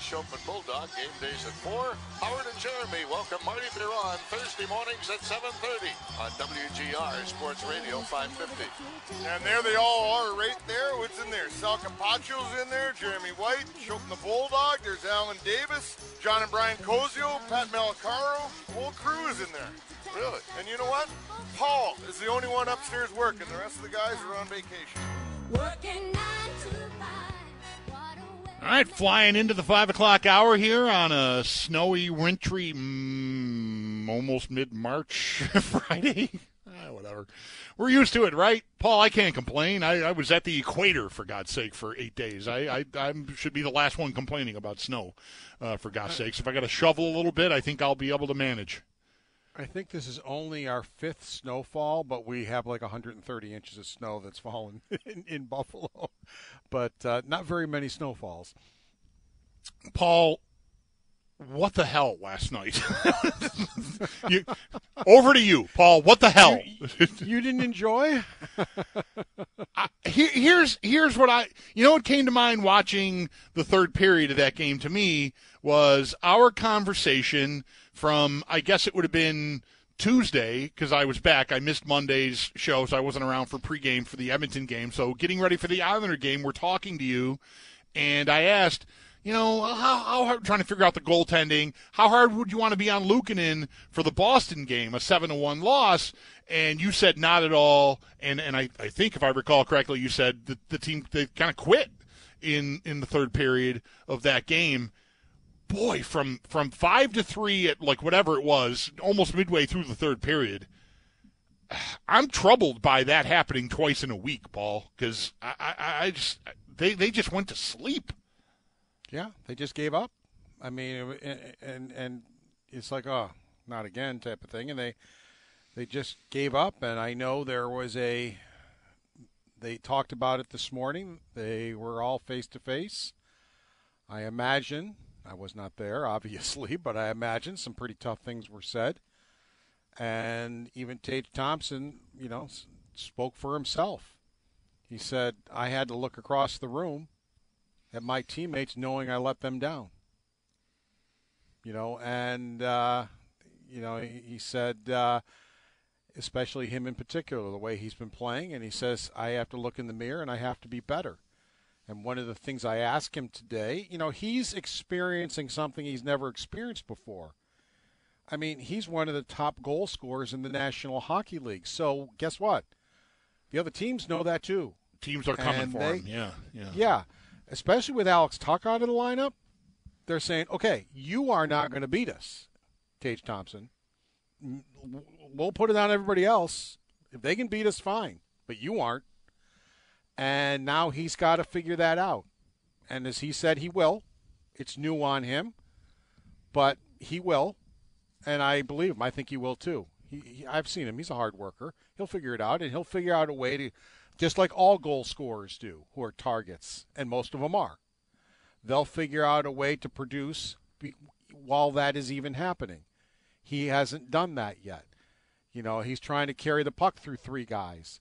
Rob Ray joins Schopp and Bulldog game days at 4. Howard and Jeremy welcome Marty Biron Thursday mornings at 7.30 on WGR Sports Radio 550. And there they all are right there. What's in there? Sal Capaccio's in there, Jeremy White, Schopp and the Bulldog, there's Alan Davis, John and Brian Koziol, Pat Malacaro, whole crew is in there. Really? And you know what? Paul is the only one upstairs working. The rest of the guys are on vacation. Working nine to five. What a way. All right, flying into the five o'clock hour here on a snowy, wintry, mm, almost mid March Friday. Ah, whatever. We're used to it, right? Paul, I can't complain. I, I was at the equator, for God's sake, for eight days. I, I, I should be the last one complaining about snow, uh, for God's sakes. If I got to shovel a little bit, I think I'll be able to manage. I think this is only our fifth snowfall, but we have like 130 inches of snow that's fallen in, in Buffalo, but uh, not very many snowfalls. Paul, what the hell last night? you, over to you, Paul. What the hell? You didn't enjoy? I, here, here's here's what I you know what came to mind watching the third period of that game to me was our conversation from I guess it would have been Tuesday because I was back. I missed Monday's show, so I wasn't around for pregame for the Edmonton game. So getting ready for the Islander game, we're talking to you, and I asked. You know, how, how hard, trying to figure out the goaltending. How hard would you want to be on Luukkonen for the Boston game, a 7 to 1 loss? And you said not at all. And, and I, I think, if I recall correctly, you said that the team they kind of quit in, in the third period of that game. Boy, from, from 5 to 3 at like whatever it was, almost midway through the third period, I'm troubled by that happening twice in a week, Paul, because I, I, I just they, they just went to sleep. Yeah, they just gave up. I mean, and and, and it's like, oh, not again type of thing, and they they just gave up. And I know there was a. They talked about it this morning. They were all face to face. I imagine I was not there, obviously, but I imagine some pretty tough things were said. And even Tage Thompson, you know, spoke for himself. He said, "I had to look across the room." at my teammates knowing I let them down. You know, and uh, you know he, he said, uh, especially him in particular, the way he's been playing, and he says I have to look in the mirror and I have to be better. And one of the things I asked him today, you know, he's experiencing something he's never experienced before. I mean, he's one of the top goal scorers in the National Hockey League. So guess what? The other teams know that too. Teams are coming And for they- him. Yeah, yeah. Yeah, especially with Alex Tuch out of the lineup, they're saying, okay, you are not going to beat us, Tage Thompson. We'll put it on everybody else. If they can beat us, fine, but you aren't. And now he's got to figure that out. And as he said, he will. It's new on him, but he will. and I believe him. I think he will too. He, he, I've seen him. He's a hard worker. He'll figure it out, and he'll figure out a way to, just like all goal scorers do, who are targets, and most of them are. They'll figure out a way to produce while that is even happening. He hasn't done that yet. You know, he's trying to carry the puck through three guys.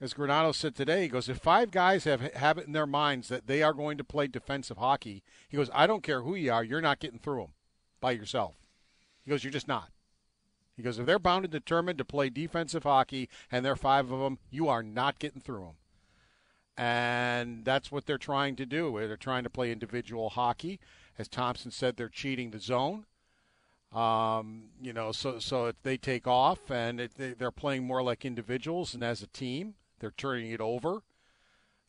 As Granato said today, he goes, if five guys have have it in their minds that they are going to play defensive hockey, he goes, I don't care who you are, you're not getting through them by yourself. He goes, you're just not. He goes, if they're bound and determined to play defensive hockey, and there are five of them, you are not getting through them. And that's what they're trying to do. They're trying to play individual hockey. As Thompson said, they're cheating the zone. Um, you know, so so they take off and it, they, they're playing more like individuals and as a team. They're turning it over.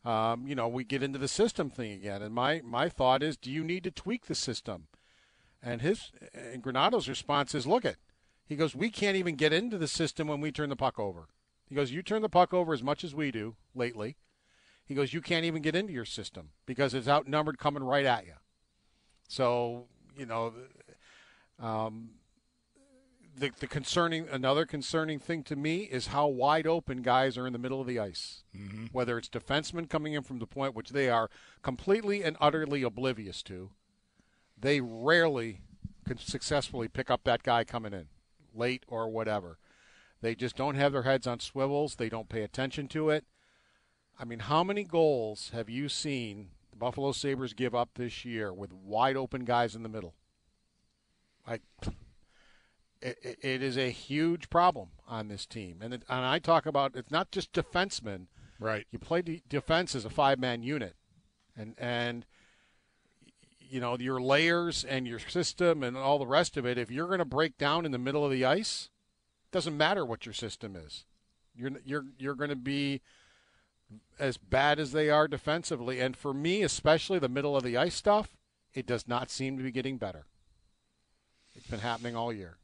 Um, you know, we get into the system thing again. And my my thought is, do you need to tweak the system? And his and Granato's response is, look it. He goes, we can't even get into the system when we turn the puck over. He goes, you turn the puck over as much as we do lately. He goes, you can't even get into your system because it's outnumbered coming right at you. So you know, um, the the concerning another concerning thing to me is how wide open guys are in the middle of the ice. Mm-hmm. Whether it's defensemen coming in from the point, which they are completely and utterly oblivious to, they rarely can successfully pick up that guy coming in late or whatever. They just don't have their heads on swivels. They don't pay attention to it. I mean, how many goals have you seen the Buffalo Sabres give up this year with wide open guys in the middle? Like, it, it is a huge problem on this team. And, it, and I talk about it's not just defensemen. Right. You play de- defense as a five man unit. And, and, you know, your layers and your system and all the rest of it, if you're going to break down in the middle of the ice, it doesn't matter what your system is. You're, you're, you're going to be as bad as they are defensively. And for me, especially the middle of the ice stuff, it does not seem to be getting better. It's been happening all year.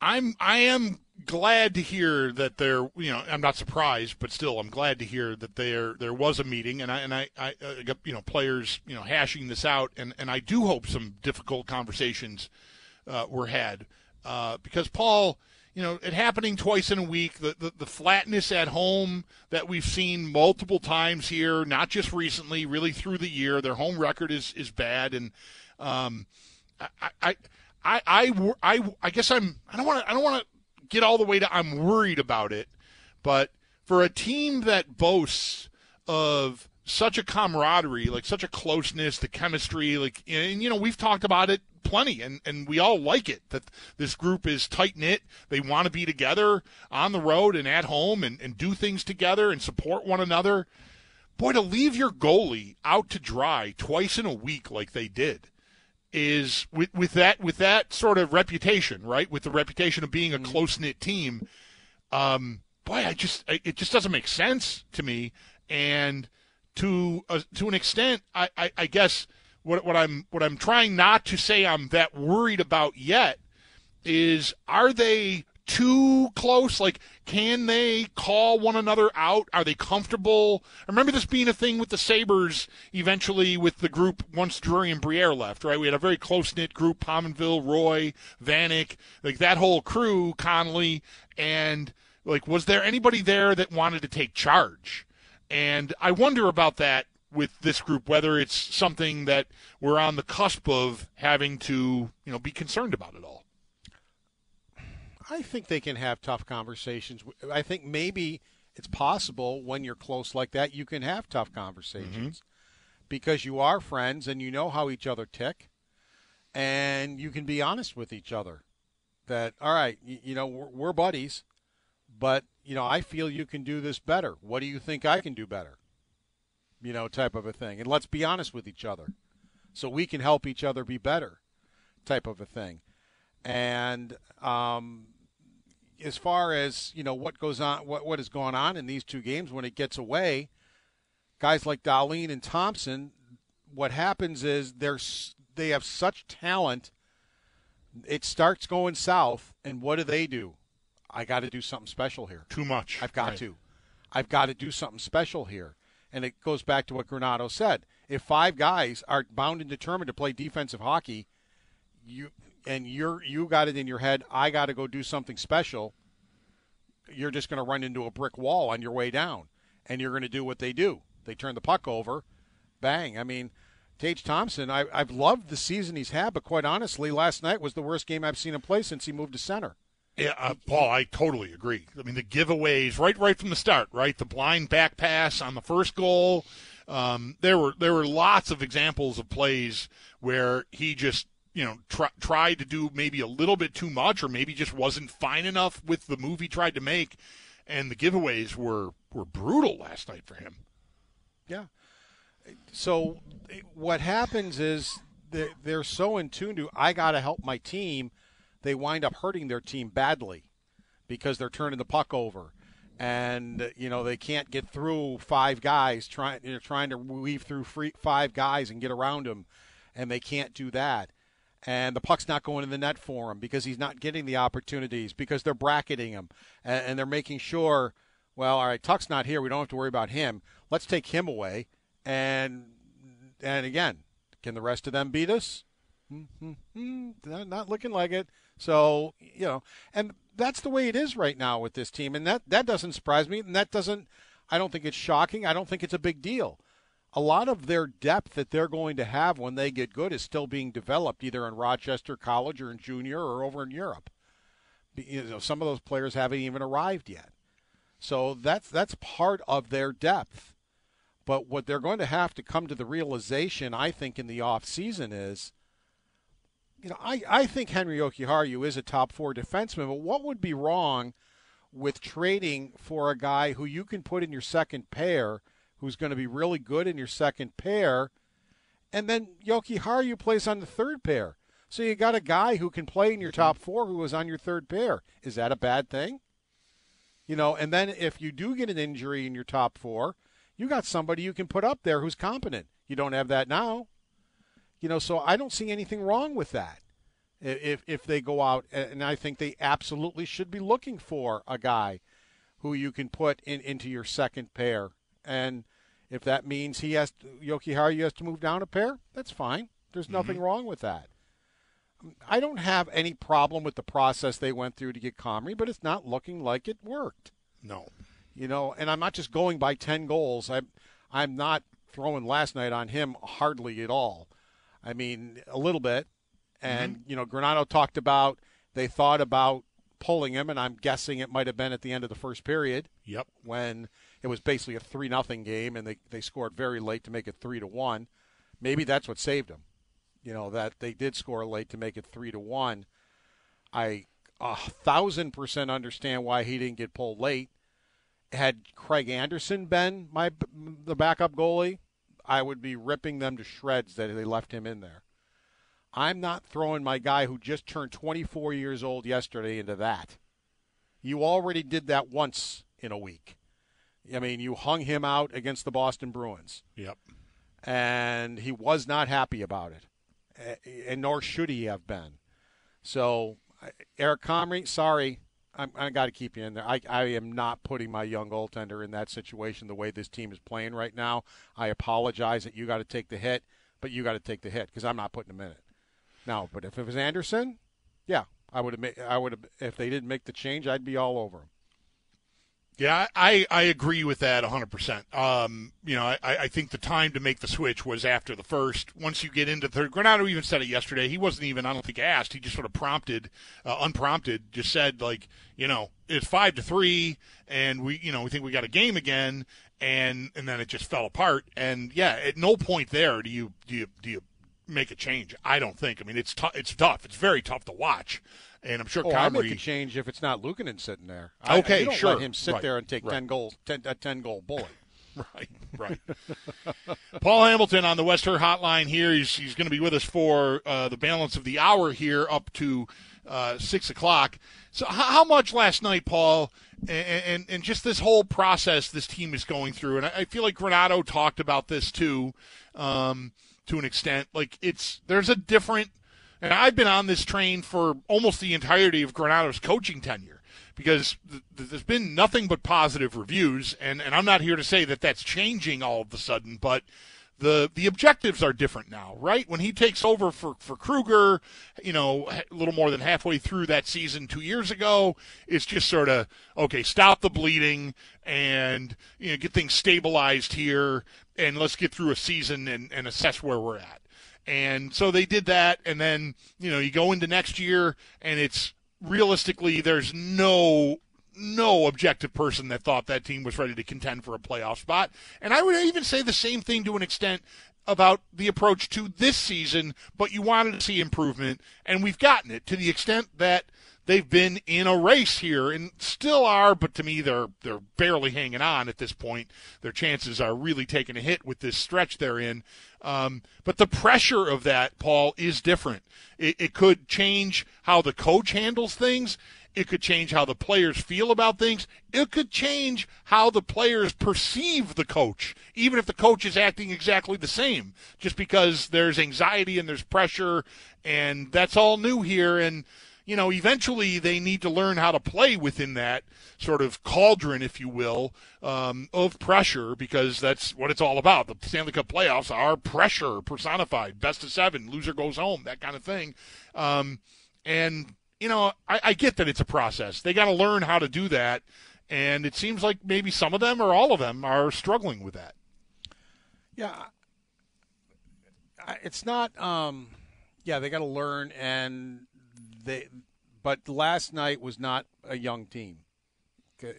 I'm I am glad to hear that there you know I'm not surprised but still I'm glad to hear that there there was a meeting and I and I, I uh, got you know players you know hashing this out and and I do hope some difficult conversations uh, were had. Uh, because Paul you know it happening twice in a week the, the the flatness at home that we've seen multiple times here not just recently really through the year their home record is is bad and um I, I I, I, I, I guess I'm. I don't want to. I don't want to get all the way to. I'm worried about it, but for a team that boasts of such a camaraderie, like such a closeness, the chemistry, like, and you know, we've talked about it plenty, and and we all like it that this group is tight knit. They want to be together on the road and at home, and and do things together and support one another. Boy, to leave your goalie out to dry twice in a week like they did is with with that with that sort of reputation, right? With the reputation of being a Mm-hmm. close knit team, um, boy, I just it just doesn't make sense to me. And to uh, to an extent, I, I, I guess what what I'm what I'm trying not to say I'm that worried about yet is are they too close? Like, can they call one another out? Are they comfortable? I remember this being a thing with the Sabres eventually with the group once Drury and Briere left, right? We had a very close knit group Pominville, Roy, Vanek, like that whole crew, Connolly, and like, was there anybody there that wanted to take charge? And I wonder about that with this group, whether it's something that we're on the cusp of having to, you know, be concerned about at all. I think they can have tough conversations. I think maybe it's possible when you're close like that, you can have tough conversations because you are friends and you know how each other tick, and you can be honest with each other. That all right, you, you know we're, we're buddies, but you know I feel you can do this better. What do you think I can do better? You know, type of a thing, and let's be honest with each other, so we can help each other be better, type of a thing. And um, as far as you know what goes on what what has gone on in these two games when it gets away guys like Dahlin and Thompson what happens is they're they have such talent it starts going south and what do they do? I got to do something special here. Too much. I've got Right. to. I've got to do something special here. And it goes back to what Granato said. If five guys are bound and determined to play defensive hockey you and you're you got it in your head, I got to go do something special. You're just going to run into a brick wall on your way down, and you're going to do what they do. They turn the puck over, bang. I mean, Tage Thompson, I, I've loved the season he's had, but quite honestly, last night was the worst game I've seen him play since he moved to center. Yeah, uh, Paul, I totally agree. I mean, the giveaways right, right from the start, right? The blind back pass on the first goal. Um, there were there were lots of examples of plays where he just you know try, tried to do maybe a little bit too much, or maybe just wasn't fine enough with the move he tried to make, and the giveaways were were brutal last night for him. Yeah. So what happens is they're, so in tune to I got to help my team, they wind up hurting their team badly because they're turning the puck over. And you know they can't get through five guys trying trying to weave through free, five guys and get around them, and they can't do that. And the puck's not going in the net for him because he's not getting the opportunities because they're bracketing him and, and they're making sure. Well, all right, Tuch's not here. We don't have to worry about him. Let's take him away and and again, can the rest of them beat us? Mm-hmm. Not looking like it. So you know, and that's the way it is right now with this team, and that that doesn't surprise me, and that doesn't. I don't think it's shocking. I don't think it's a big deal. A lot of their depth that they're going to have when they get good is still being developed, either in Rochester College or in junior or over in Europe. You know, some of those players haven't even arrived yet. So that's that's part of their depth. But what they're going to have to come to the realization, I think, in the off season is, you know, I, I think Henry Jokiharju is a top four defenseman, but what would be wrong with trading for a guy who you can put in your second pair, who's going to be really good in your second pair, and then Jokiharju plays on the third pair. So you got a guy who can play in your mm-hmm. top four who is on your third pair. Is that a bad thing? You know, and then if you do get an injury in your top four, you got somebody you can put up there who's competent. You don't have that now. You know, so I don't see anything wrong with that. If if they go out, and I think they absolutely should be looking for a guy who you can put in into your second pair, and if that means he has to, Jokiharju has to move down a pair, that's fine. There's mm-hmm. nothing wrong with that. Um, I don't have any problem with the process they went through to get Comrie, but it's not looking like it worked. No. You know, and I'm not just going by 10 goals. I'm I'm not throwing last night on him hardly at all. I mean, a little bit. And mm-hmm. you know, Granato talked about they thought about pulling him and I'm guessing it might have been at the end of the first period Yep. when it was basically a 3 nothing game and they they scored very late to make it 3 to 1. Maybe that's what saved them. You know, that they did score late to make it 3 to 1. I a thousand percent understand why he didn't get pulled late. Had Craig Anderson been my the backup goalie, I would be ripping them to shreds that they left him in there. I'm not throwing my guy who just turned 24 years old yesterday into that. You already did that once in a week. I mean, you hung him out against the Boston Bruins Yep. and he was not happy about it, eh, and nor should he have been. So, Eric Comrie, sorry, I'm, I got to keep you in there. I, I am not putting my young goaltender in that situation the way this team is playing right now. I apologize that you got to take the hit, but you got to take the hit because I'm not putting him in it. Now, but if it was Anderson, yeah, I would have. I would have. If they didn't make the change, I'd be all over him. Yeah, I, I agree with that 100%. Um, you know, I, I think the time to make the switch was after the first. Once you get into third, Granato even said it yesterday. He wasn't even, I don't think, asked. He just sort of prompted, uh, unprompted, just said, like, you know, it's five to three, and we, you know, we think we got a game again, and and then it just fell apart. And yeah, at no point there do you do you do you make a change. I don't think. I mean, it's tough. It's tough. It's very tough to watch, and I'm sure Oh, I make a change if it's not Luukkonen sitting there. I- Okay, you don't sure. Let him sit Right, there and take right. ten goals, 10, a ten goal bullet. Right, right. Paul Hamilton on the Wester Hotline here. He's, he's going to be with us for uh, the balance of the hour here up to uh, six o'clock. So, how, how much last night, Paul, and, and and just this whole process this team is going through, and I, I feel like Granato talked about this too, um, to an extent. Like it's there's a different, and I've been on this train for almost the entirety of Granato's coaching tenure because th- th- there's been nothing but positive reviews, and, and I'm not here to say that that's changing all of a sudden, but the the objectives are different now, right? When he takes over for for Kruger, you know, a little more than halfway through that season two years ago, it's just sort of okay, stop the bleeding and you know get things stabilized here, and let's get through a season and, and assess where we're at. And so they did that, and then you know you go into next year, and it's realistically there's no no objective person that thought that team was ready to contend for a playoff spot. And I would even say the same thing to an extent about the approach to this season, but you wanted to see improvement, and we've gotten it to the extent that they've been in a race here and still are, but to me they're they're barely hanging on at this point. Their chances are really taking a hit with this stretch they're in. Um, but the pressure of that, Paul, is different. It, it could change how the coach handles things. It could change how the players feel about things. It could change how the players perceive the coach, even if the coach is acting exactly the same, just because there's anxiety and there's pressure, and that's all new here. And, you know, eventually they need to learn how to play within that sort of cauldron, if you will, um, of pressure, because that's what it's all about. The Stanley Cup playoffs are pressure personified, best of seven, loser goes home, that kind of thing. Um, and you know, I, I get that it's a process. They got to learn how to do that, and it seems like maybe some of them or all of them are struggling with that. Yeah, it's not. Um, yeah, they got to learn, and they. But last night was not a young team,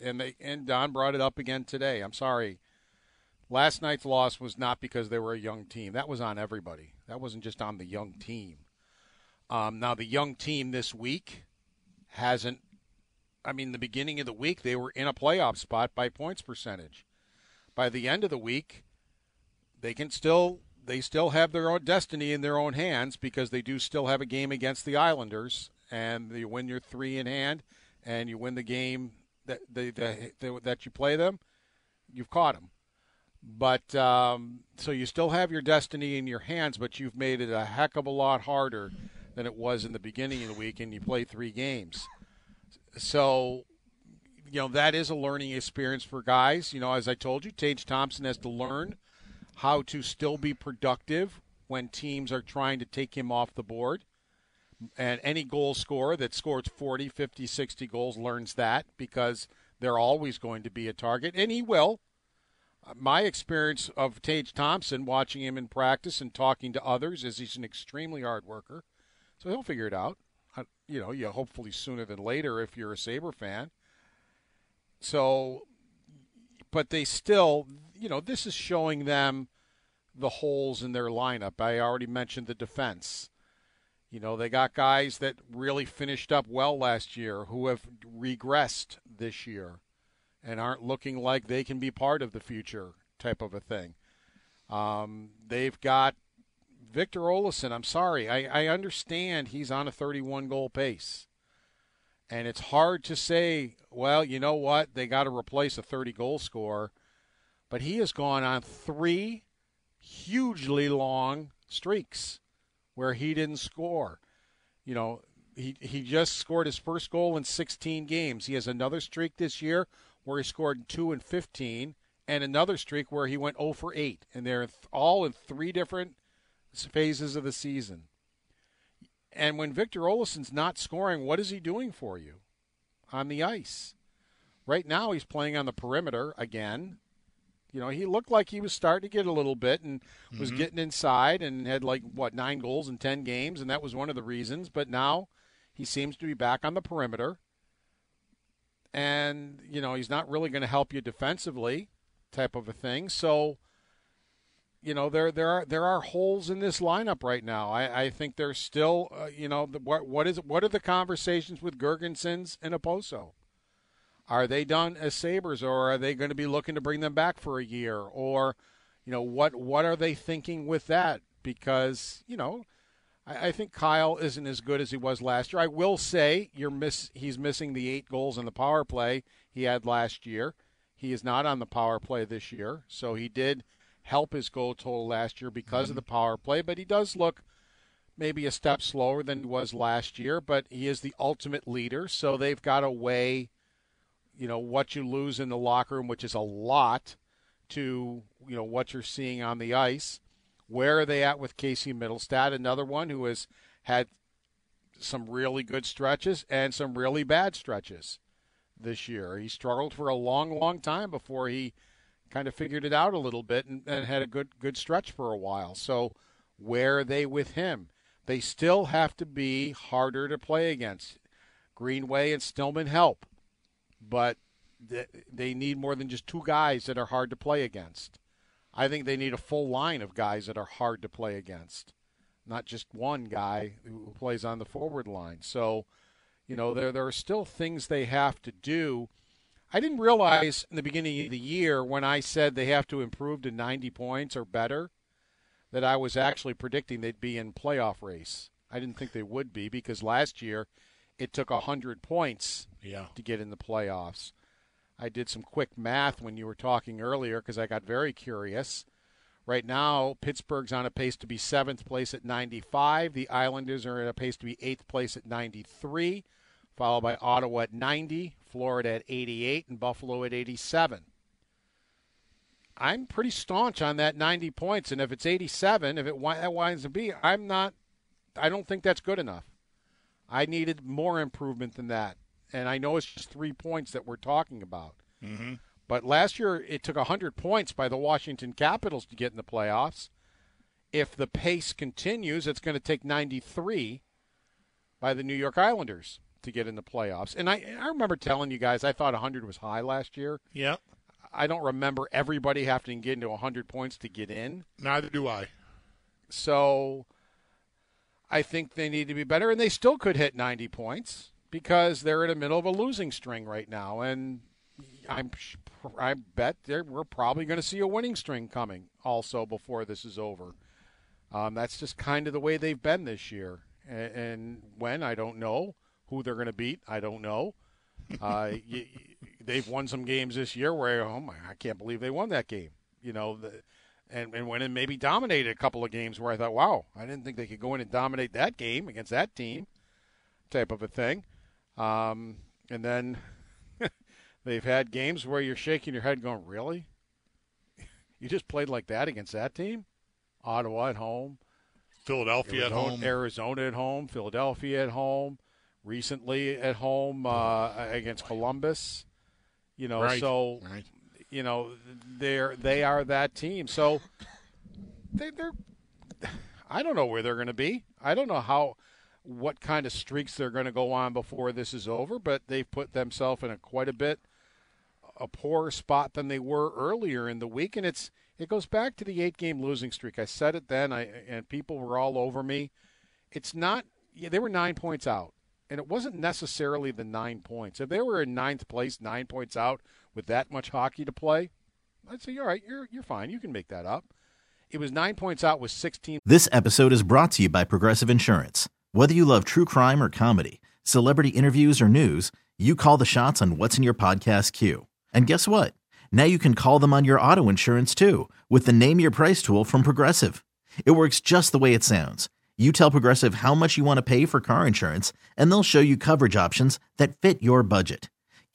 and they and Don brought it up again today. I'm sorry. Last night's loss was not because they were a young team. That was on everybody. That wasn't just on the young team. Um, now the young team this week hasn't. I mean, the beginning of the week they were in a playoff spot by points percentage. By the end of the week, they can still they still have their own destiny in their own hands because they do still have a game against the Islanders, and you win your three in hand, and you win the game that that that you play them, you've caught them. But um, so you still have your destiny in your hands, but you've made it a heck of a lot harder than it was in the beginning of the week, and you play three games. So, you know that is a learning experience for guys. You know, as I told you, Tage Thompson has to learn how to still be productive when teams are trying to take him off the board. And any goal scorer that scores 40, 50, 60 goals learns that because they're always going to be a target, and he will. My experience of Tage Thompson, watching him in practice and talking to others, is he's an extremely hard worker. So he'll figure it out. Uh, You know, you hopefully sooner than later if you're a Sabre fan. So, but they still, you know, this is showing them the holes in their lineup. I already mentioned the defense. You know, they got guys that really finished up well last year who have regressed this year and aren't looking like they can be part of the future type of a thing. Um, they've got Victor Olofsson. I'm sorry. I, I understand he's on a 31 goal pace. And it's hard to say, well, you know what? They got to replace a 30 goal scorer. But he has gone on three hugely long streaks where he didn't score. You know, he he just scored his first goal in 16 games. He has another streak this year where he scored 2 and 15 and another streak where he went 0 for 8 and they're all in three different phases of the season. And when Victor Olofsson's not scoring, what is he doing for you on the ice? Right now he's playing on the perimeter again. You know, he looked like he was starting to get a little bit and was getting inside and had like what nine goals in ten games, and that was one of the reasons. But now he seems to be back on the perimeter, and you know he's not really going to help you defensively, type of a thing. So, you know there there are there are holes in this lineup right now. I, I think there's still uh, you know the, what what is what are the conversations with Girgensons and Okposo? Are they done as Sabres, or are they going to be looking to bring them back for a year? Or, you know, what what are they thinking with that? Because you know, I, I think Kyle isn't as good as he was last year. I will say you're miss he's missing the eight goals in the power play he had last year. He is not on the power play this year, so he did help his goal total last year because of the power play. But he does look maybe a step slower than he was last year. But he is the ultimate leader, so they've got a way you know what you lose in the locker room, which is a lot, to you know what you're seeing on the ice. Where are they at with Casey Mittelstadt? Another one who has had some really good stretches and some really bad stretches this year. He struggled for a long, long time before he kind of figured it out a little bit and, and had a good good stretch for a while. So where are they with him? They still have to be harder to play against. Greenway and Stillman help, but they need more than just two guys that are hard to play against. I think they need a full line of guys that are hard to play against, not just one guy who plays on the forward line. So, you know, there there are still things they have to do. I didn't realize in the beginning of the year when I said they have to improve to 90 points or better that I was actually predicting they'd be in playoff race. I didn't think they would be because last year it took 100 points yeah. to get in the playoffs. I did some quick math when you were talking earlier because I got very curious. Right now, Pittsburgh's on a pace to be seventh place at 95. The Islanders are at a pace to be eighth place at 93, followed by Ottawa at 90, Florida at 88, and Buffalo at 87. I'm pretty staunch on that 90 points, and if it's 87, if it that winds up be, I'm not. I don't think that's good enough. I needed more improvement than that, and I know it's just three points that we're talking about. Mm-hmm. But last year it took 100 points by the Washington Capitals to get in the playoffs. If the pace continues, it's going to take 93 by the New York Islanders to get in the playoffs. And I, I remember telling you guys I thought 100 was high last year. Yeah. I don't remember everybody having to get into 100 points to get in. Neither do I. So I think they need to be better, and they still could hit 90 points because they're in the middle of a losing string right now. And I'm, I bet we're probably going to see a winning string coming also before this is over. Um, that's just kind of the way they've been this year. And, and when, I don't know. Who they're going to beat, I don't know. Uh, you, they've won some games this year where oh my, I can't believe they won that game. You know, the, and and went and maybe dominated a couple of games where I thought, wow, I didn't think they could go in and dominate that game against that team, type of a thing. Um, and then they've had games where you're shaking your head, going, really? You just played like that against that team? Ottawa at home, Philadelphia Arizona, at home, Arizona at home, Philadelphia at home recently at home uh, against Columbus. You know, right. so right. You know they're they are that team. So they, they're. I don't know where they're going to be. I don't know how, what kind of streaks they're going to go on before this is over. But they've put themselves in a quite a bit a poorer spot than they were earlier in the week, and it's it goes back to the eight game losing streak. I said it then, I and people were all over me. It's not. Yeah, they were nine points out and it wasn't necessarily the nine points. If they were in ninth place, nine points out with that much hockey to play, I'd say, all right, you're you're fine. You can make that up. It was nine points out with 16. This episode is brought to you by Progressive Insurance. Whether you love true crime or comedy, celebrity interviews or news, you call the shots on what's in your podcast queue. And guess what? Now you can call them on your auto insurance too with the Name Your Price tool from Progressive. It works just the way it sounds you tell Progressive how much you want to pay for car insurance, and they'll show you coverage options that fit your budget.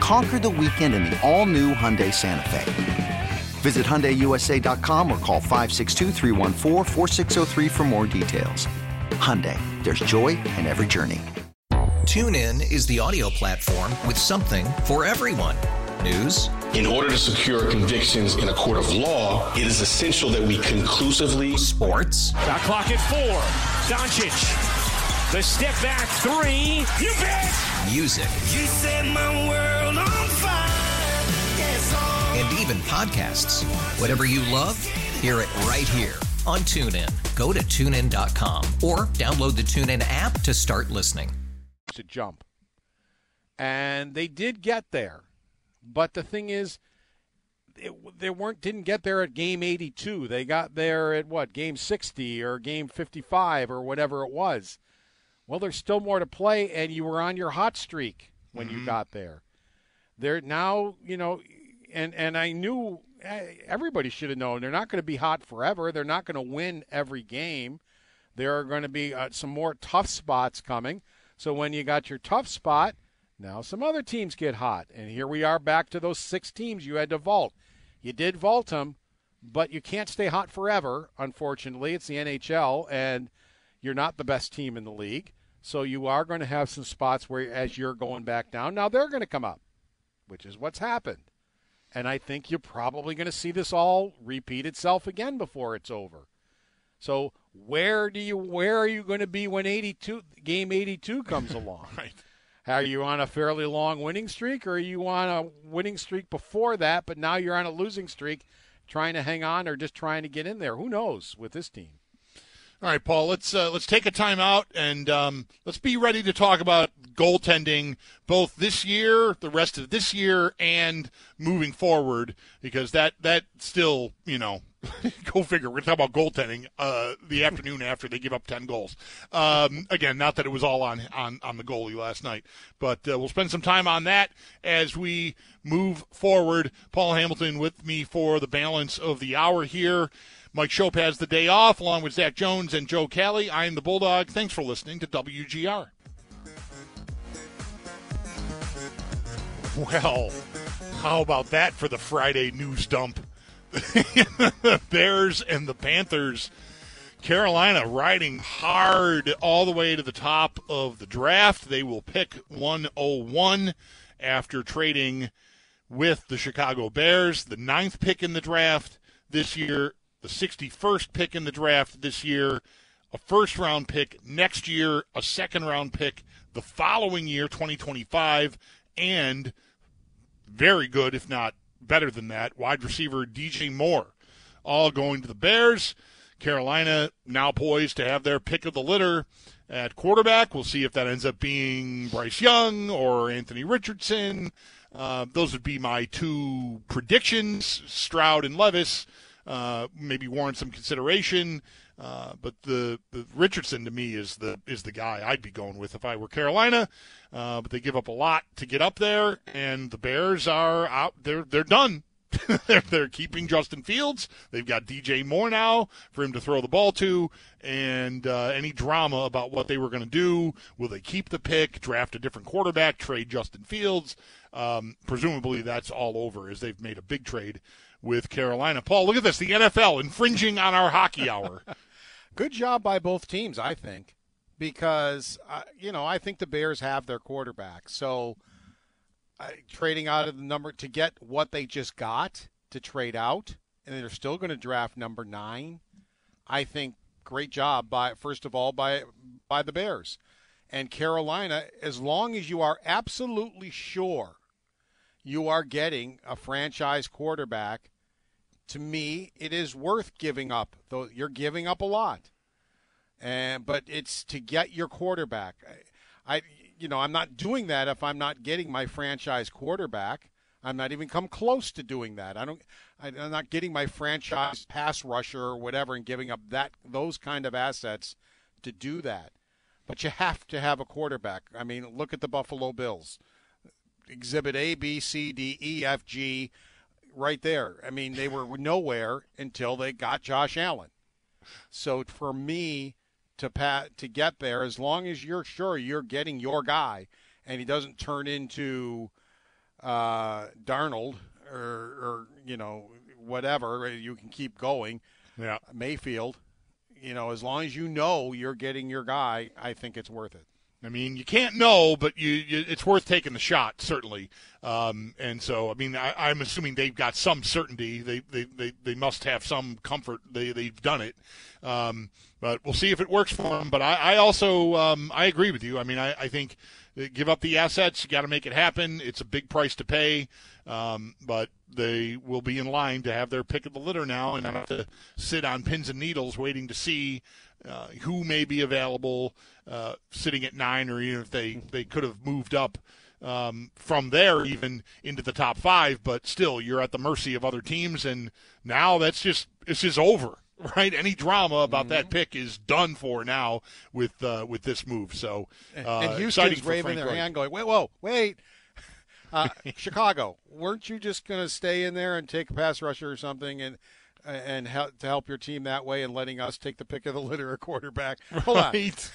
Conquer the weekend in the all-new Hyundai Santa Fe. Visit HyundaiUSA.com or call 562 for more details. Hyundai, there's joy in every journey. TuneIn is the audio platform with something for everyone. News. In order to secure convictions in a court of law, it is essential that we conclusively. Sports. Got clock at four. Doncic. The step back three. You bet. Music. You set my world even podcasts. Whatever you love, hear it right here on TuneIn. Go to tunein.com or download the TuneIn app to start listening. To jump. And they did get there. But the thing is, it, they weren't didn't get there at game 82. They got there at what game 60 or game 55 or whatever it was. Well, there's still more to play, and you were on your hot streak when Mm-hmm. you got there. They're now, you know, and and I knew eh, everybody should have known they're not going to be hot forever. They're not going to win every game. There are going to be uh, some more tough spots coming. So when you got your tough spot, now some other teams get hot, and here we are back to those six teams you had to vault. You did vault them, but you can't stay hot forever. Unfortunately, it's the NHL, and you're not the best team in the league. So you are going to have some spots where, as you're going back down, now they're going to come up, which is what's happened. And I think you're probably going to see this all repeat itself again before it's over. So where do you where are you going to be when 82 game 82 comes along? right. Are you on a fairly long winning streak, or are you on a winning streak before that, but now you're on a losing streak, trying to hang on or just trying to get in there? Who knows with this team? All right, Paul. Let's uh, let's take a time out and um, let's be ready to talk about goaltending both this year, the rest of this year, and moving forward because that that still you know go figure. We're gonna talk about goaltending uh, the afternoon after they give up ten goals. Um, again, not that it was all on on on the goalie last night, but uh, we'll spend some time on that as we move forward. Paul Hamilton with me for the balance of the hour here. Mike Schopp has the day off, along with Zach Jones and Joe Kelly. I am the Bulldog. Thanks for listening to WGR. Well, how about that for the Friday news dump? the Bears and the Panthers. Carolina riding hard all the way to the top of the draft. They will pick 101 after trading with the Chicago Bears, the ninth pick in the draft this year, the 61st pick in the draft this year, a first round pick next year, a second round pick the following year, 2025, and very good, if not better than that, wide receiver DJ Moore. All going to the Bears. Carolina now poised to have their pick of the litter at quarterback. We'll see if that ends up being Bryce Young or Anthony Richardson. Uh, those would be my two predictions. Stroud and Levis uh, maybe warrant some consideration. Uh, but the, the Richardson to me is the is the guy I'd be going with if I were Carolina. Uh, but they give up a lot to get up there, and the Bears are out. They're they're done. they're, they're keeping Justin Fields. They've got DJ Moore now for him to throw the ball to, and uh, any drama about what they were going to do. Will they keep the pick, draft a different quarterback, trade Justin Fields? Um, presumably that's all over as they've made a big trade with Carolina. Paul, look at this. The NFL infringing on our hockey hour. Good job by both teams, I think, because uh, you know I think the Bears have their quarterback. So uh, trading out of the number to get what they just got to trade out, and they're still going to draft number nine. I think great job by first of all by by the Bears and Carolina. As long as you are absolutely sure you are getting a franchise quarterback to me, it is worth giving up. Though you're giving up a lot, and but it's to get your quarterback. I, you know, I'm not doing that if I'm not getting my franchise quarterback. I'm not even come close to doing that. I don't. I'm not getting my franchise pass rusher or whatever, and giving up that those kind of assets to do that. But you have to have a quarterback. I mean, look at the Buffalo Bills. Exhibit A, B, C, D, E, F, G right there. I mean, they were nowhere until they got Josh Allen. So for me to pat to get there, as long as you're sure you're getting your guy, and he doesn't turn into uh, Darnold or, or you know whatever, you can keep going. Yeah, Mayfield. You know, as long as you know you're getting your guy, I think it's worth it. I mean, you can't know, but you, you it's worth taking the shot, certainly. Um, and so, I mean, I, I'm assuming they've got some certainty. They, they, they, they must have some comfort. They, they've done it. Um, but we'll see if it works for them. But I, I also, um, I agree with you. I mean, I, I think give up the assets. You got to make it happen. It's a big price to pay. Um, but they will be in line to have their pick of the litter now and not have to sit on pins and needles waiting to see uh, who may be available uh, sitting at nine, or even if they, they could have moved up um, from there even into the top five. But still, you're at the mercy of other teams, and now that's just it's just over. Right, any drama about that Mm-hmm. pick is done for now with uh, with this move. So, uh, and Houston's waving their Reich. hand, going, "Wait, whoa, wait." Uh, Chicago, weren't you just going to stay in there and take a pass rusher or something, and and help to help your team that way, and letting us take the pick of the litter at quarterback? Right.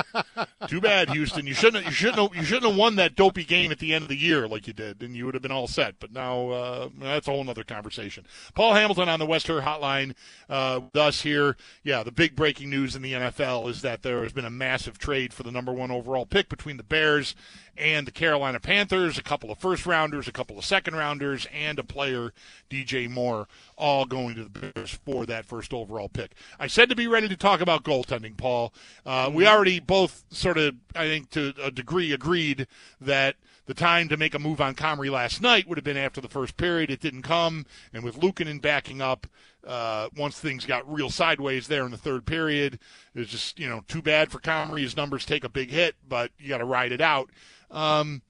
Too bad, Houston. You shouldn't. You shouldn't. Have, you shouldn't have won that dopey game at the end of the year like you did, and you would have been all set. But now uh, that's a whole other conversation. Paul Hamilton on the West Her Hotline uh, with us here. Yeah, the big breaking news in the NFL is that there has been a massive trade for the number one overall pick between the Bears and the Carolina Panthers. A couple of first rounders, a couple of second rounders, and a player, DJ Moore, all going to the Bears for that first overall pick. I said to be ready to talk about goaltending, Paul. Uh, we already both sort of, I think, to a degree, agreed that the time to make a move on Comrie last night would have been after the first period. It didn't come, and with Luukkonen backing up, uh, once things got real sideways there in the third period, it was just you know too bad for Comrie. His numbers take a big hit, but you got to ride it out. Um,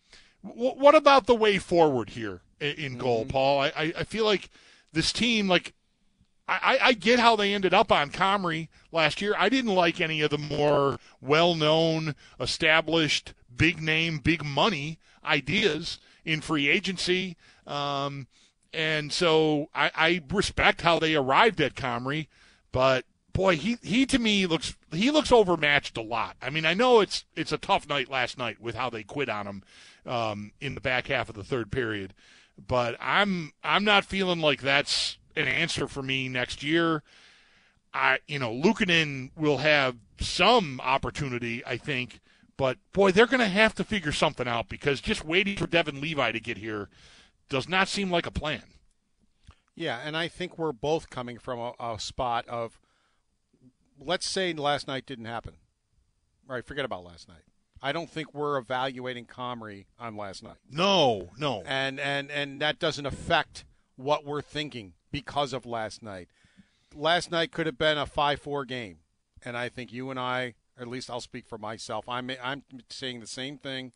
wh- what about the way forward here in, in goal, Paul? I, I, I feel like this team, like I, I get how they ended up on Comrie last year. I didn't like any of the more well-known, established, big name, big money ideas in free agency. Um, and so I, I respect how they arrived at Comrie, but boy, he he to me looks he looks overmatched a lot. I mean, I know it's it's a tough night last night with how they quit on him um, in the back half of the third period, but I'm I'm not feeling like that's an answer for me next year. I you know Luukkonen will have some opportunity, I think, but boy, they're going to have to figure something out because just waiting for Devon Levi to get here does not seem like a plan. Yeah, and I think we're both coming from a, a spot of, let's say last night didn't happen. Right, forget about last night. I don't think we're evaluating Comrie on last night. No, no. And and and that doesn't affect what we're thinking because of last night. Last night could have been a 5-4 game. And I think you and I, at least I'll speak for myself. I'm I'm saying the same thing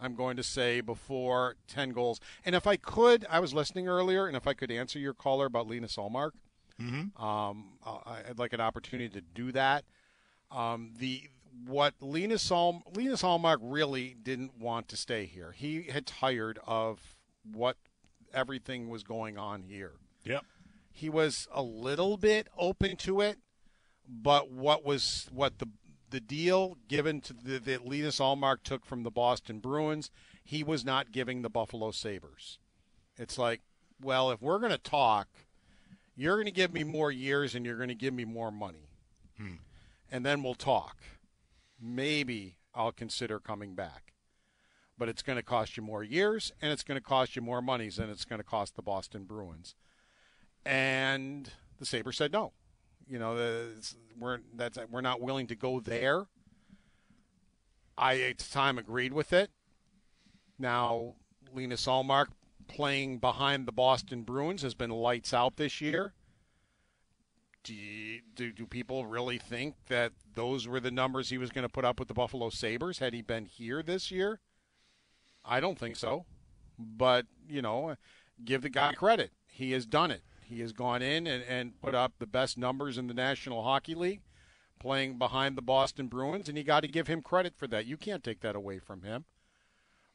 I'm going to say before 10 goals. And if I could, I was listening earlier, and if I could answer your caller about Linus Ullmark, Mm-hmm. um, I- I'd like an opportunity to do that. Um, the what Lena Sol Linus Ullmark really didn't want to stay here. He had tired of what everything was going on here. Yep. He was a little bit open to it, but what was what the the deal given to the, that Linus Ullmark took from the Boston Bruins, he was not giving the Buffalo Sabres. It's like, well, if we're going to talk, you're going to give me more years and you're going to give me more money, hmm. and then we'll talk. Maybe I'll consider coming back, but it's going to cost you more years and it's going to cost you more monies than it's going to cost the Boston Bruins. And the Sabres said no. You know, we're that's we're not willing to go there. I at the time agreed with it. Now, Linus Ullmark playing behind the Boston Bruins has been lights out this year. Do, you, do do people really think that those were the numbers he was going to put up with the Buffalo Sabres had he been here this year? I don't think so. But, you know, give the guy credit. He has done it. He has gone in and, and put up the best numbers in the National Hockey League playing behind the Boston Bruins, and you got to give him credit for that. You can't take that away from him.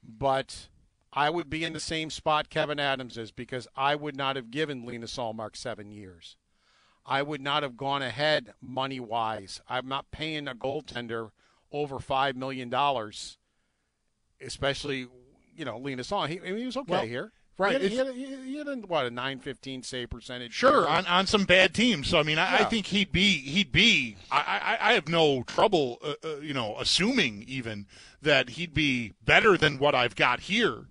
But I would be in the same spot Kevin Adams is because I would not have given Linus Ullmark seven years. I would not have gone ahead money wise. I'm not paying a goaltender over $5 million, especially, you know, Lena Sol. He, he was okay Well, here. Right, He had, he, had, he had a, what, a 915 save percentage? Sure, on, on some bad teams. So I mean, I, I think he'd be he'd be. I I, I have no trouble, uh, uh, you know, assuming even that he'd be better than what I've got here.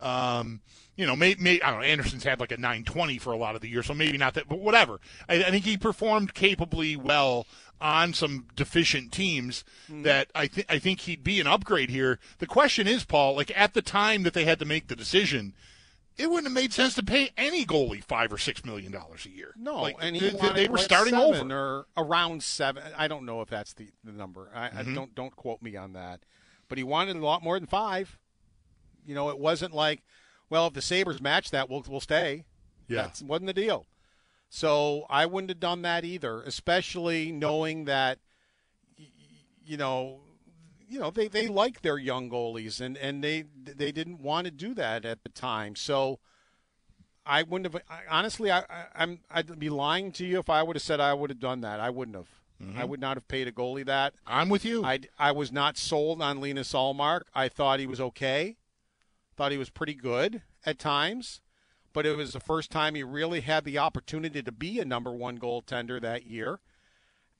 Um, you know, maybe, may, I don't know. Anderson's had like a 920 for a lot of the year, so maybe not that, but whatever. I, I think he performed capably well on some deficient teams that I think I think he'd be an upgrade here. The question is, Paul, like at the time that they had to make the decision, it wouldn't have made sense to pay any goalie five or six million dollars a year. No, like, and he they, they- were like starting over. or around seven. I don't know if that's the, the number. I, I Mhm. don't don't quote me on that, but he wanted a lot more than five. You know, it wasn't like, well, if the Sabres match that, we'll we'll stay. Yeah. That wasn't the deal. So I wouldn't have done that either, especially knowing that, y- you know, you know they, they like their young goalies and, and they they didn't want to do that at the time. So I wouldn't have. I, honestly, I, I, I'm I'd be lying to you if I would have said I would have done that. I wouldn't have. I would not have paid a goalie that. I'm with you. I, I was not sold on Linus Ullmark. I thought he was okay. Thought he was pretty good at times, but it was the first time he really had the opportunity to be a number one goaltender that year.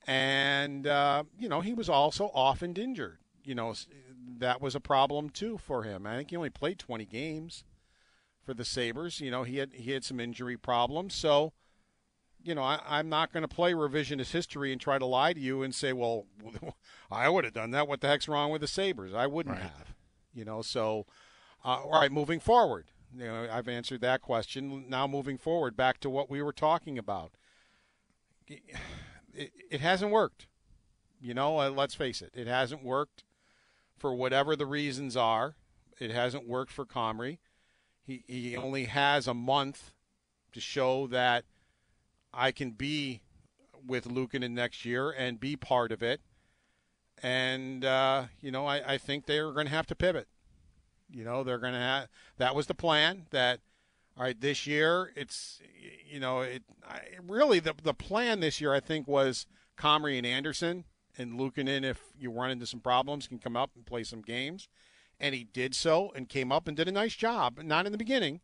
And uh, you know he was also often injured. You know that was a problem too for him. I think he only played 20 games for the Sabres. You know he had he had some injury problems, so you know, I, I'm not going to play revisionist history and try to lie to you and say, well, I would have done that. What the heck's wrong with the Sabres? I wouldn't Right. have. You know, so, uh, all right, moving forward. You know, I've answered that question. Now, moving forward, back to what we were talking about. It, it hasn't worked. You know, uh, let's face it, it hasn't worked for whatever the reasons are. It hasn't worked for Comrie. He, he only has a month to show that I can be with Luukkonen next year and be part of it. And, uh, you know, I, I think they're going to have to pivot. You know, they're going to have that was the plan that, all right, this year it's, you know, it I, really the, the plan this year, I think, was Comrie and Anderson and Luukkonen, if you run into some problems, can come up and play some games. And he did so and came up and did a nice job. Not in the beginning,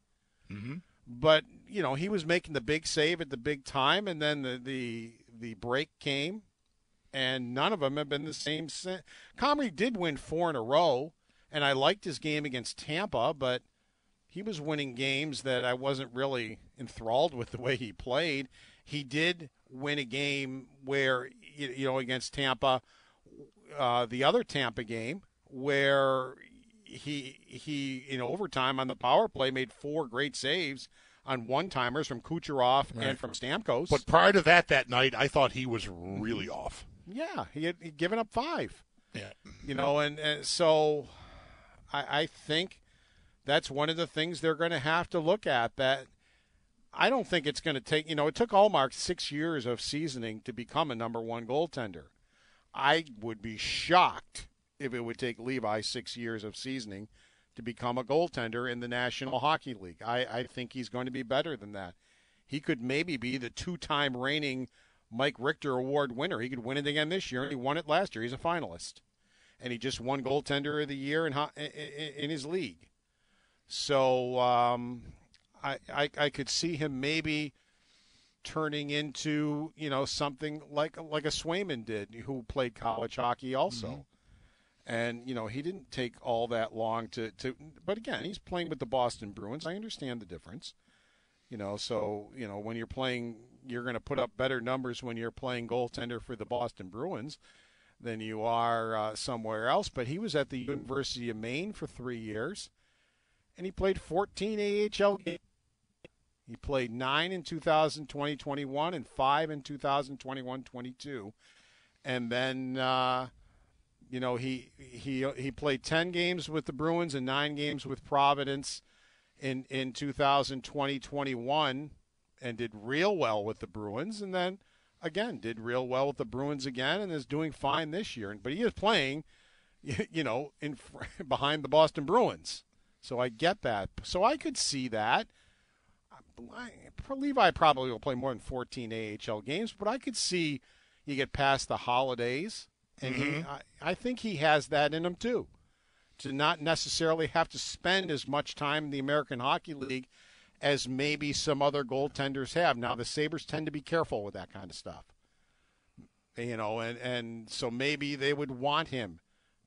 Mm-hmm. but you know he was making the big save at the big time, and then the the, the break came, and none of them have been the same. Since. Comrie did win four in a row, and I liked his game against Tampa, but he was winning games that I wasn't really enthralled with the way he played. He did win a game where you you know against Tampa, uh, the other Tampa game where he he in overtime on the power play made four great saves on one timers from Kucherov Right. and from Stamkos. But prior to that, that night, I thought he was really off. yeah, he had he'd given up five. Yeah. You know, and, and so I, I think that's one of the things they're going to have to look at. That I don't think it's going to take. You know, it took Ullmark six years of seasoning to become a number one goaltender. I would be shocked if it would take Levi six years of seasoning to become a goaltender in the National Hockey League. I, I think he's going to be better than that. He could maybe be the two-time reigning Mike Richter Award winner. He could win it again this year, and he won it last year. He's a finalist, and he just won goaltender of the year in in, his league. So um, I, I I could see him maybe turning into you know something like like a Swayman did, who played college hockey also. And you know he didn't take all that long to, to but again he's playing with the Boston Bruins. I understand the difference. You know, so you know when you're playing, you're going to put up better numbers when you're playing goaltender for the Boston Bruins than you are uh, somewhere else. But he was at the University of Maine for three years, and he played 14 AHL games. He played nine in 2020 21 and five in 2021 22. And then, uh, you know, he, he, he played 10 games with the Bruins and nine games with Providence in, in 2020 21 and did real well with the Bruins. And then, again, did real well with the Bruins again and is doing fine this year. But he is playing, you know, in behind the Boston Bruins. So I get that. So I could see that. I, Levi probably will play more than 14 AHL games, but I could see you get past the holidays, and he, Mhm. I, I think he has that in him too, to not necessarily have to spend as much time in the American Hockey League as maybe some other goaltenders have. Now the Sabres tend to be careful with that kind of stuff, you know, and and so maybe they would want him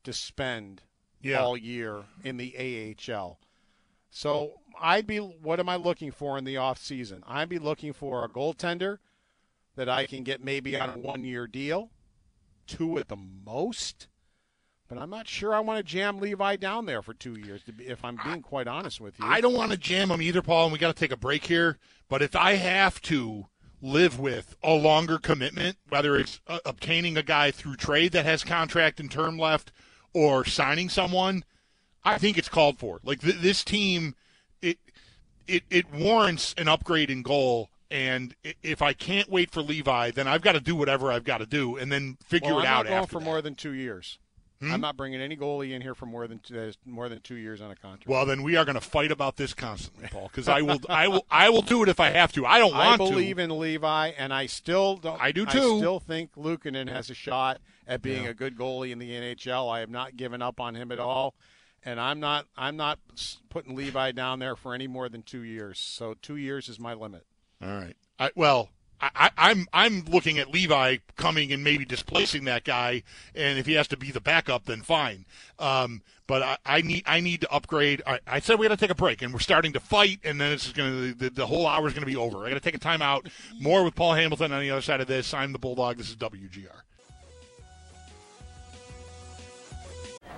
to spend Yeah. all year in the AHL. So I'd be what am I looking for in the off season? I'd be looking for a goaltender that I can get maybe on a one year deal, two at the most. But I'm not sure I want to jam Levi down there for two years. If I'm being quite honest with you, I don't want to jam him either, Paul, and we got to take a break here. But if I have to live with a longer commitment, whether it's uh, obtaining a guy through trade that has contract and term left or signing someone, I think it's called for. Like th- this team, it it it warrants an upgrade in goal. And if I can't wait for Levi, then I've got to do whatever I've got to do, and then figure well, it I'm out not going for that. more than two years. Hmm? I'm not bringing any goalie in here for more than two, more than two years on a contract. Well, then we are going to fight about this constantly, Paul, because I will, I will, I will do it if I have to. I don't want to. I believe to. in Levi, and I still don't. I do I too. still think Luukkonen has a shot at being Yeah. a good goalie in the NHL. I have not given up on him at all, and I'm not. I'm not putting Levi down there for any more than two years. So two years is my limit. All right. I, well, I, I, I'm I'm looking at Levi coming and maybe displacing that guy, and if he has to be the backup, then fine. Um, but I, I need I need to upgrade. I, I said we got to take a break, and we're starting to fight, and then it's going to the, the whole hour is going to be over. I got to take a timeout. More with Paul Hamilton on the other side of this. I'm the Bulldog. This is WGR.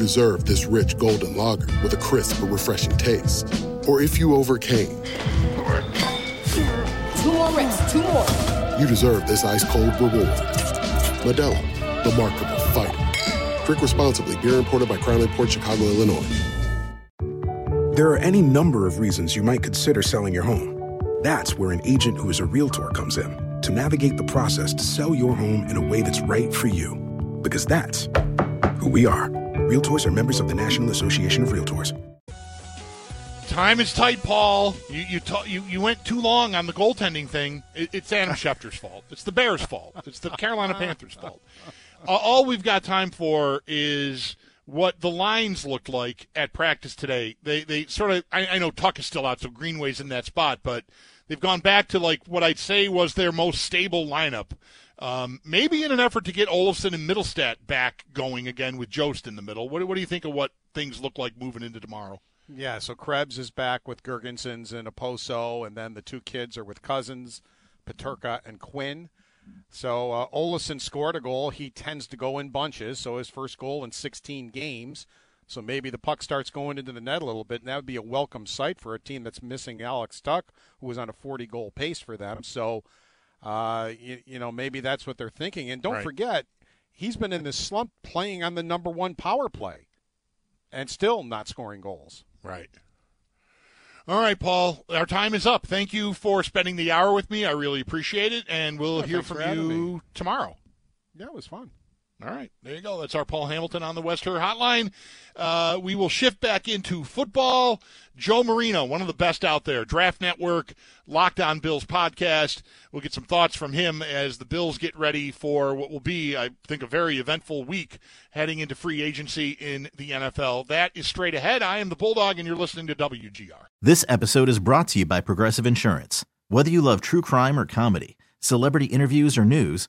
deserve this rich golden lager with a crisp but refreshing taste. Or if you overcame, Two more reps, two more. you deserve this ice cold reward. Modelo, the Markable Fighter. Drink responsibly. Beer imported by Crown Port Chicago, Illinois. There are any number of reasons you might consider selling your home. That's where an agent who is a realtor comes in to navigate the process to sell your home in a way that's right for you. Because that's who we are. Realtors are members of the National Association of Realtors. Time is tight, Paul. You you ta- you, you went too long on the goaltending thing. It, it's Adam Schefter's fault. It's the Bears' fault. It's the Carolina Panthers' fault. Uh, all we've got time for is what the lines looked like at practice today. They they sort of I, I know Tuch is still out, so Greenway's in that spot, but they've gone back to like what I'd say was their most stable lineup. Um, maybe in an effort to get Olofsson and Mittelstadt back going again with Jost in the middle. What, what do you think of what things look like moving into tomorrow? Yeah, so Krebs is back with Girgensons and Okposo, and then the two kids are with Cozens, Peterka, and Quinn. So uh, scored a goal. He tends to go in bunches, so his first goal in 16 games. So maybe the puck starts going into the net a little bit, and that would be a welcome sight for a team that's missing Alex Tuch, who was on a 40 goal pace for them. So, uh, you, you know, maybe that's what they're thinking. And don't Right. forget, he's been in this slump playing on the number one power play and still not scoring goals. Right. All right, Paul. Our time is up. Thank you for spending the hour with me. I really appreciate it, and we'll Yeah, hear from you tomorrow. Yeah, it was fun. All right, there you go. That's our Paul Hamilton on the West Her Hotline. Uh, we will shift back into football. Joe Marino, one of the best out there, Draft Network, Locked On Bills podcast. We'll get some thoughts from him as the Bills get ready for what will be, I think, a very eventful week heading into free agency in the NFL. That is straight ahead. I am the Bulldog, and you're listening to WGR. This episode is brought to you by Progressive Insurance. Whether you love true crime or comedy, celebrity interviews or news,